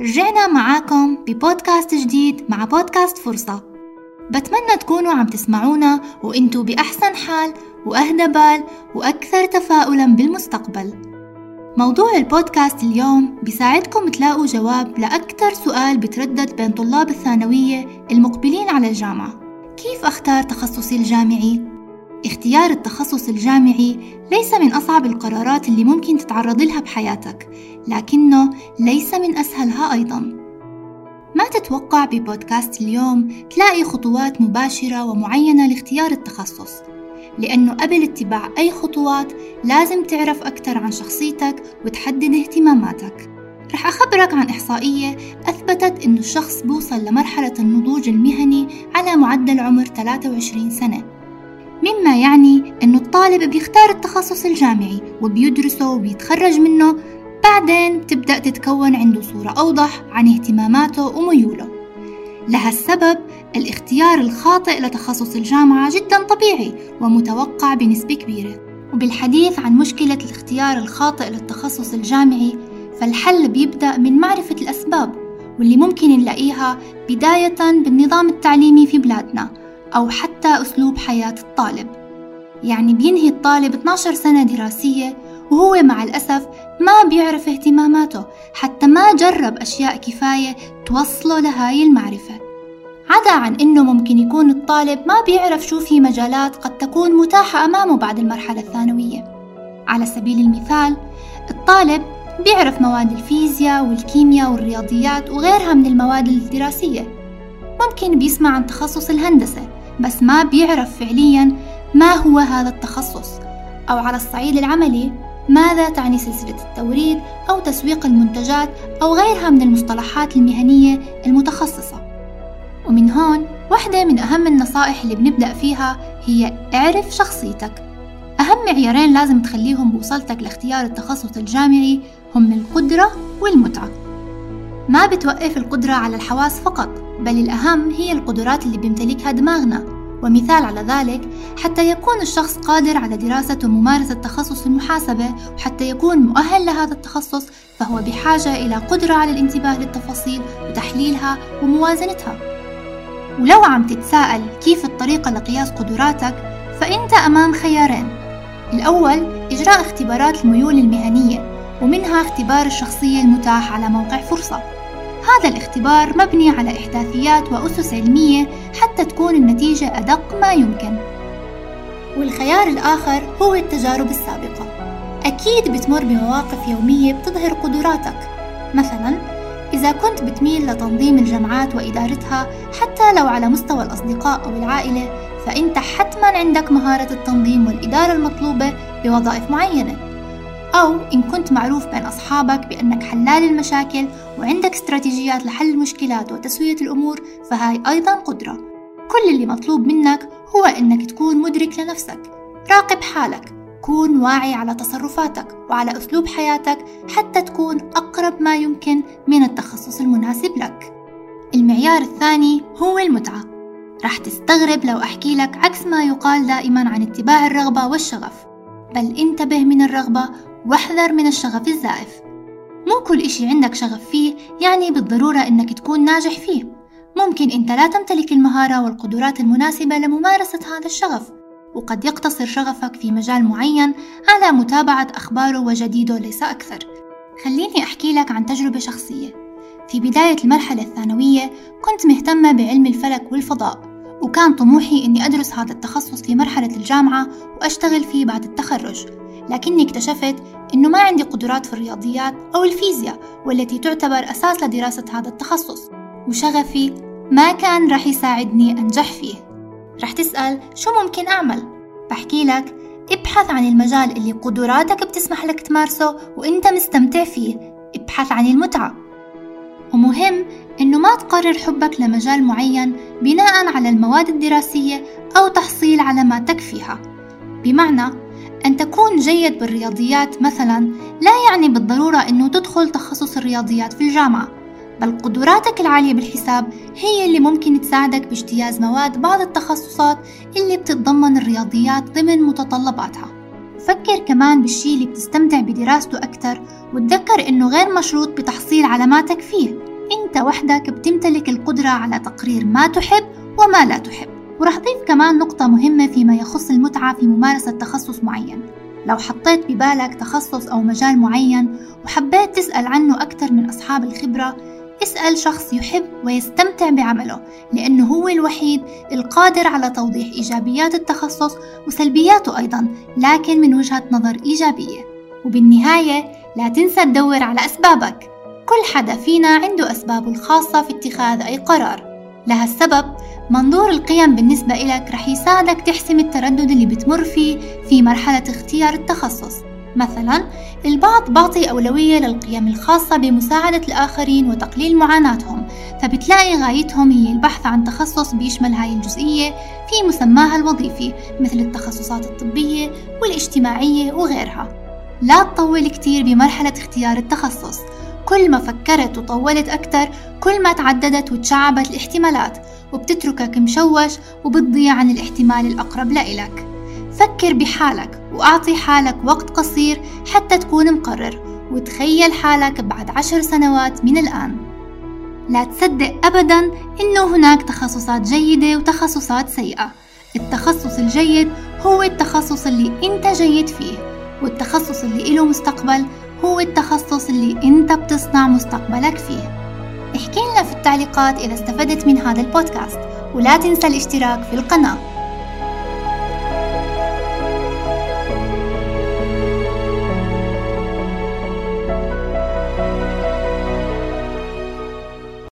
رجعنا معاكم ببودكاست جديد مع بودكاست فرصة. بتمنى تكونوا عم تسمعونا وإنتوا بأحسن حال وأهدى بال وأكثر تفاؤلا بالمستقبل. موضوع البودكاست اليوم بيساعدكم تلاقوا جواب لأكثر سؤال بتردد بين طلاب الثانوية المقبلين على الجامعة. كيف أختار تخصصي الجامعي؟ اختيار التخصص الجامعي ليس من أصعب القرارات اللي ممكن تتعرض لها بحياتك لكنه ليس من أسهلها أيضا. ما تتوقع ببودكاست اليوم تلاقي خطوات مباشرة ومعينة لاختيار التخصص؟ لأنه قبل اتباع أي خطوات لازم تعرف أكثر عن شخصيتك وتحدد اهتماماتك. رح أخبرك عن إحصائية أثبتت أنه الشخص بوصل لمرحلة النضوج المهني على معدل عمر 23 سنة. مما يعني أنه الطالب بيختار التخصص الجامعي وبيدرسه وبيتخرج منه بعدين بتبدأ تتكون عنده صورة أوضح عن اهتماماته وميوله. لهالسبب الاختيار الخاطئ لتخصص الجامعة جدا طبيعي ومتوقع بنسبة كبيرة. وبالحديث عن مشكلة الاختيار الخاطئ للتخصص الجامعي فالحل بيبدأ من معرفة الأسباب واللي ممكن نلاقيها بداية بالنظام التعليمي في بلادنا أو حتى أسلوب حياة الطالب. يعني بينهي الطالب 12 سنة دراسية وهو مع الأسف ما بيعرف اهتماماته حتى ما جرب أشياء كفاية توصله لهاي المعرفة. عدا عن إنه ممكن يكون الطالب ما بيعرف شو في مجالات قد تكون متاحة أمامه بعد المرحلة الثانوية. على سبيل المثال الطالب بيعرف مواد الفيزياء والكيمياء والرياضيات وغيرها من المواد الدراسية. ممكن بيسمع عن تخصص الهندسة بس ما بيعرف فعليا ما هو هذا التخصص أو على الصعيد العملي ماذا تعني سلسلة التوريد أو تسويق المنتجات أو غيرها من المصطلحات المهنية المتخصصة. ومن هون واحدة من أهم النصائح اللي بنبدأ فيها هي اعرف شخصيتك. أهم معيارين لازم تخليهم بوصلتك لاختيار التخصص الجامعي هم القدرة والمتعة. ما بتوقف القدرة على الحواس فقط بل الأهم هي القدرات اللي بيمتلكها دماغنا. ومثال على ذلك حتى يكون الشخص قادر على دراسة وممارسة تخصص المحاسبة وحتى يكون مؤهل لهذا التخصص فهو بحاجة إلى قدرة على الانتباه للتفاصيل وتحليلها وموازنتها. ولو عم تتساءل كيف الطريقة لقياس قدراتك فأنت أمام خيارين. الأول إجراء اختبارات الميول المهنية ومنها اختبار الشخصية المتاح على موقع فرصة. هذا الاختبار مبني على إحداثيات وأسس علمية حتى تكون النتيجة أدق ما يمكن. والخيار الآخر هو التجارب السابقة. أكيد بتمر بمواقف يومية بتظهر قدراتك. مثلا إذا كنت بتميل لتنظيم الجمعات وإدارتها حتى لو على مستوى الأصدقاء أو العائلة فأنت حتما عندك مهارة التنظيم والإدارة المطلوبة بوظائف معينة. أو إن كنت معروف بين أصحابك بأنك حلال المشاكل وعندك استراتيجيات لحل المشكلات وتسوية الأمور فهاي أيضا قدرة. كل اللي مطلوب منك هو أنك تكون مدرك لنفسك. راقب حالك. كون واعي على تصرفاتك وعلى أسلوب حياتك حتى تكون أقرب ما يمكن من التخصص المناسب لك. المعيار الثاني هو المتعة. رح تستغرب لو أحكي لك عكس ما يقال دائما عن اتباع الرغبة والشغف. بل انتبه من الرغبة واحذر من الشغف الزائف. مو كل إشي عندك شغف فيه يعني بالضرورة إنك تكون ناجح فيه. ممكن أنت لا تمتلك المهارة والقدرات المناسبة لممارسة هذا الشغف وقد يقتصر شغفك في مجال معين على متابعة أخباره وجديده ليس أكثر. خليني أحكي لك عن تجربة شخصية. في بداية المرحلة الثانوية كنت مهتمة بعلم الفلك والفضاء وكان طموحي أني أدرس هذا التخصص في مرحلة الجامعة وأشتغل فيه بعد التخرج. لكني اكتشفت أنه ما عندي قدرات في الرياضيات أو الفيزياء والتي تعتبر أساس لدراسة هذا التخصص وشغفي ما كان رح يساعدني أنجح فيه. رح تسأل شو ممكن أعمل؟ بحكي لك ابحث عن المجال اللي قدراتك بتسمح لك تمارسه وإنت مستمتع فيه. ابحث عن المتعة. ومهم إنه ما تقرر حبك لمجال معين بناء على المواد الدراسية أو تحصيل علاماتك فيها. بمعنى أن تكون جيد بالرياضيات مثلا لا يعني بالضرورة أنه تدخل تخصص الرياضيات في الجامعة بل قدراتك العالية بالحساب هي اللي ممكن تساعدك باجتياز مواد بعض التخصصات اللي بتتضمن الرياضيات ضمن متطلباتها. فكر كمان بالشي اللي بتستمتع بدراسته أكثر وتذكر إنه غير مشروط بتحصيل علاماتك فيه. أنت وحدك بتمتلك القدرة على تقرير ما تحب وما لا تحب. ورح ضيف كمان نقطة مهمة فيما يخص المتعة في ممارسة تخصص معين. لو حطيت ببالك تخصص أو مجال معين وحبيت تسأل عنه أكثر من أصحاب الخبرة اسأل شخص يحب ويستمتع بعمله لأنه هو الوحيد القادر على توضيح إيجابيات التخصص وسلبياته أيضا لكن من وجهة نظر إيجابية. وبالنهاية لا تنسى تدور على أسبابك. كل حدا فينا عنده أسبابه الخاصة في اتخاذ أي قرار. لهالسبب منظور القيم بالنسبة إلك رح يساعدك تحسم التردد اللي بتمر فيه في مرحلة اختيار التخصص. مثلا البعض بعطي أولوية للقيم الخاصة بمساعدة الآخرين وتقليل معاناتهم فبتلاقي غايتهم هي البحث عن تخصص بيشمل هاي الجزئية في مسماها الوظيفي مثل التخصصات الطبية والاجتماعية وغيرها. لا تطول كتير بمرحلة اختيار التخصص كل ما فكرت وطولت أكتر كل ما تعددت وتشعبت الاحتمالات وبتتركك مشوش وبتضيع عن الاحتمال الأقرب لإلك. فكر بحالك وأعطي حالك وقت قصير حتى تكون مقرر وتخيل حالك بعد عشر سنوات من الآن. لا تصدق أبدا إنه هناك تخصصات جيدة وتخصصات سيئة. التخصص الجيد هو التخصص اللي أنت جيد فيه والتخصص اللي له مستقبل هو التخصص اللي أنت بتصنع مستقبلك فيه. احكي لنا في التعليقات إذا استفدت من هذا البودكاست ولا تنسى الاشتراك في القناة.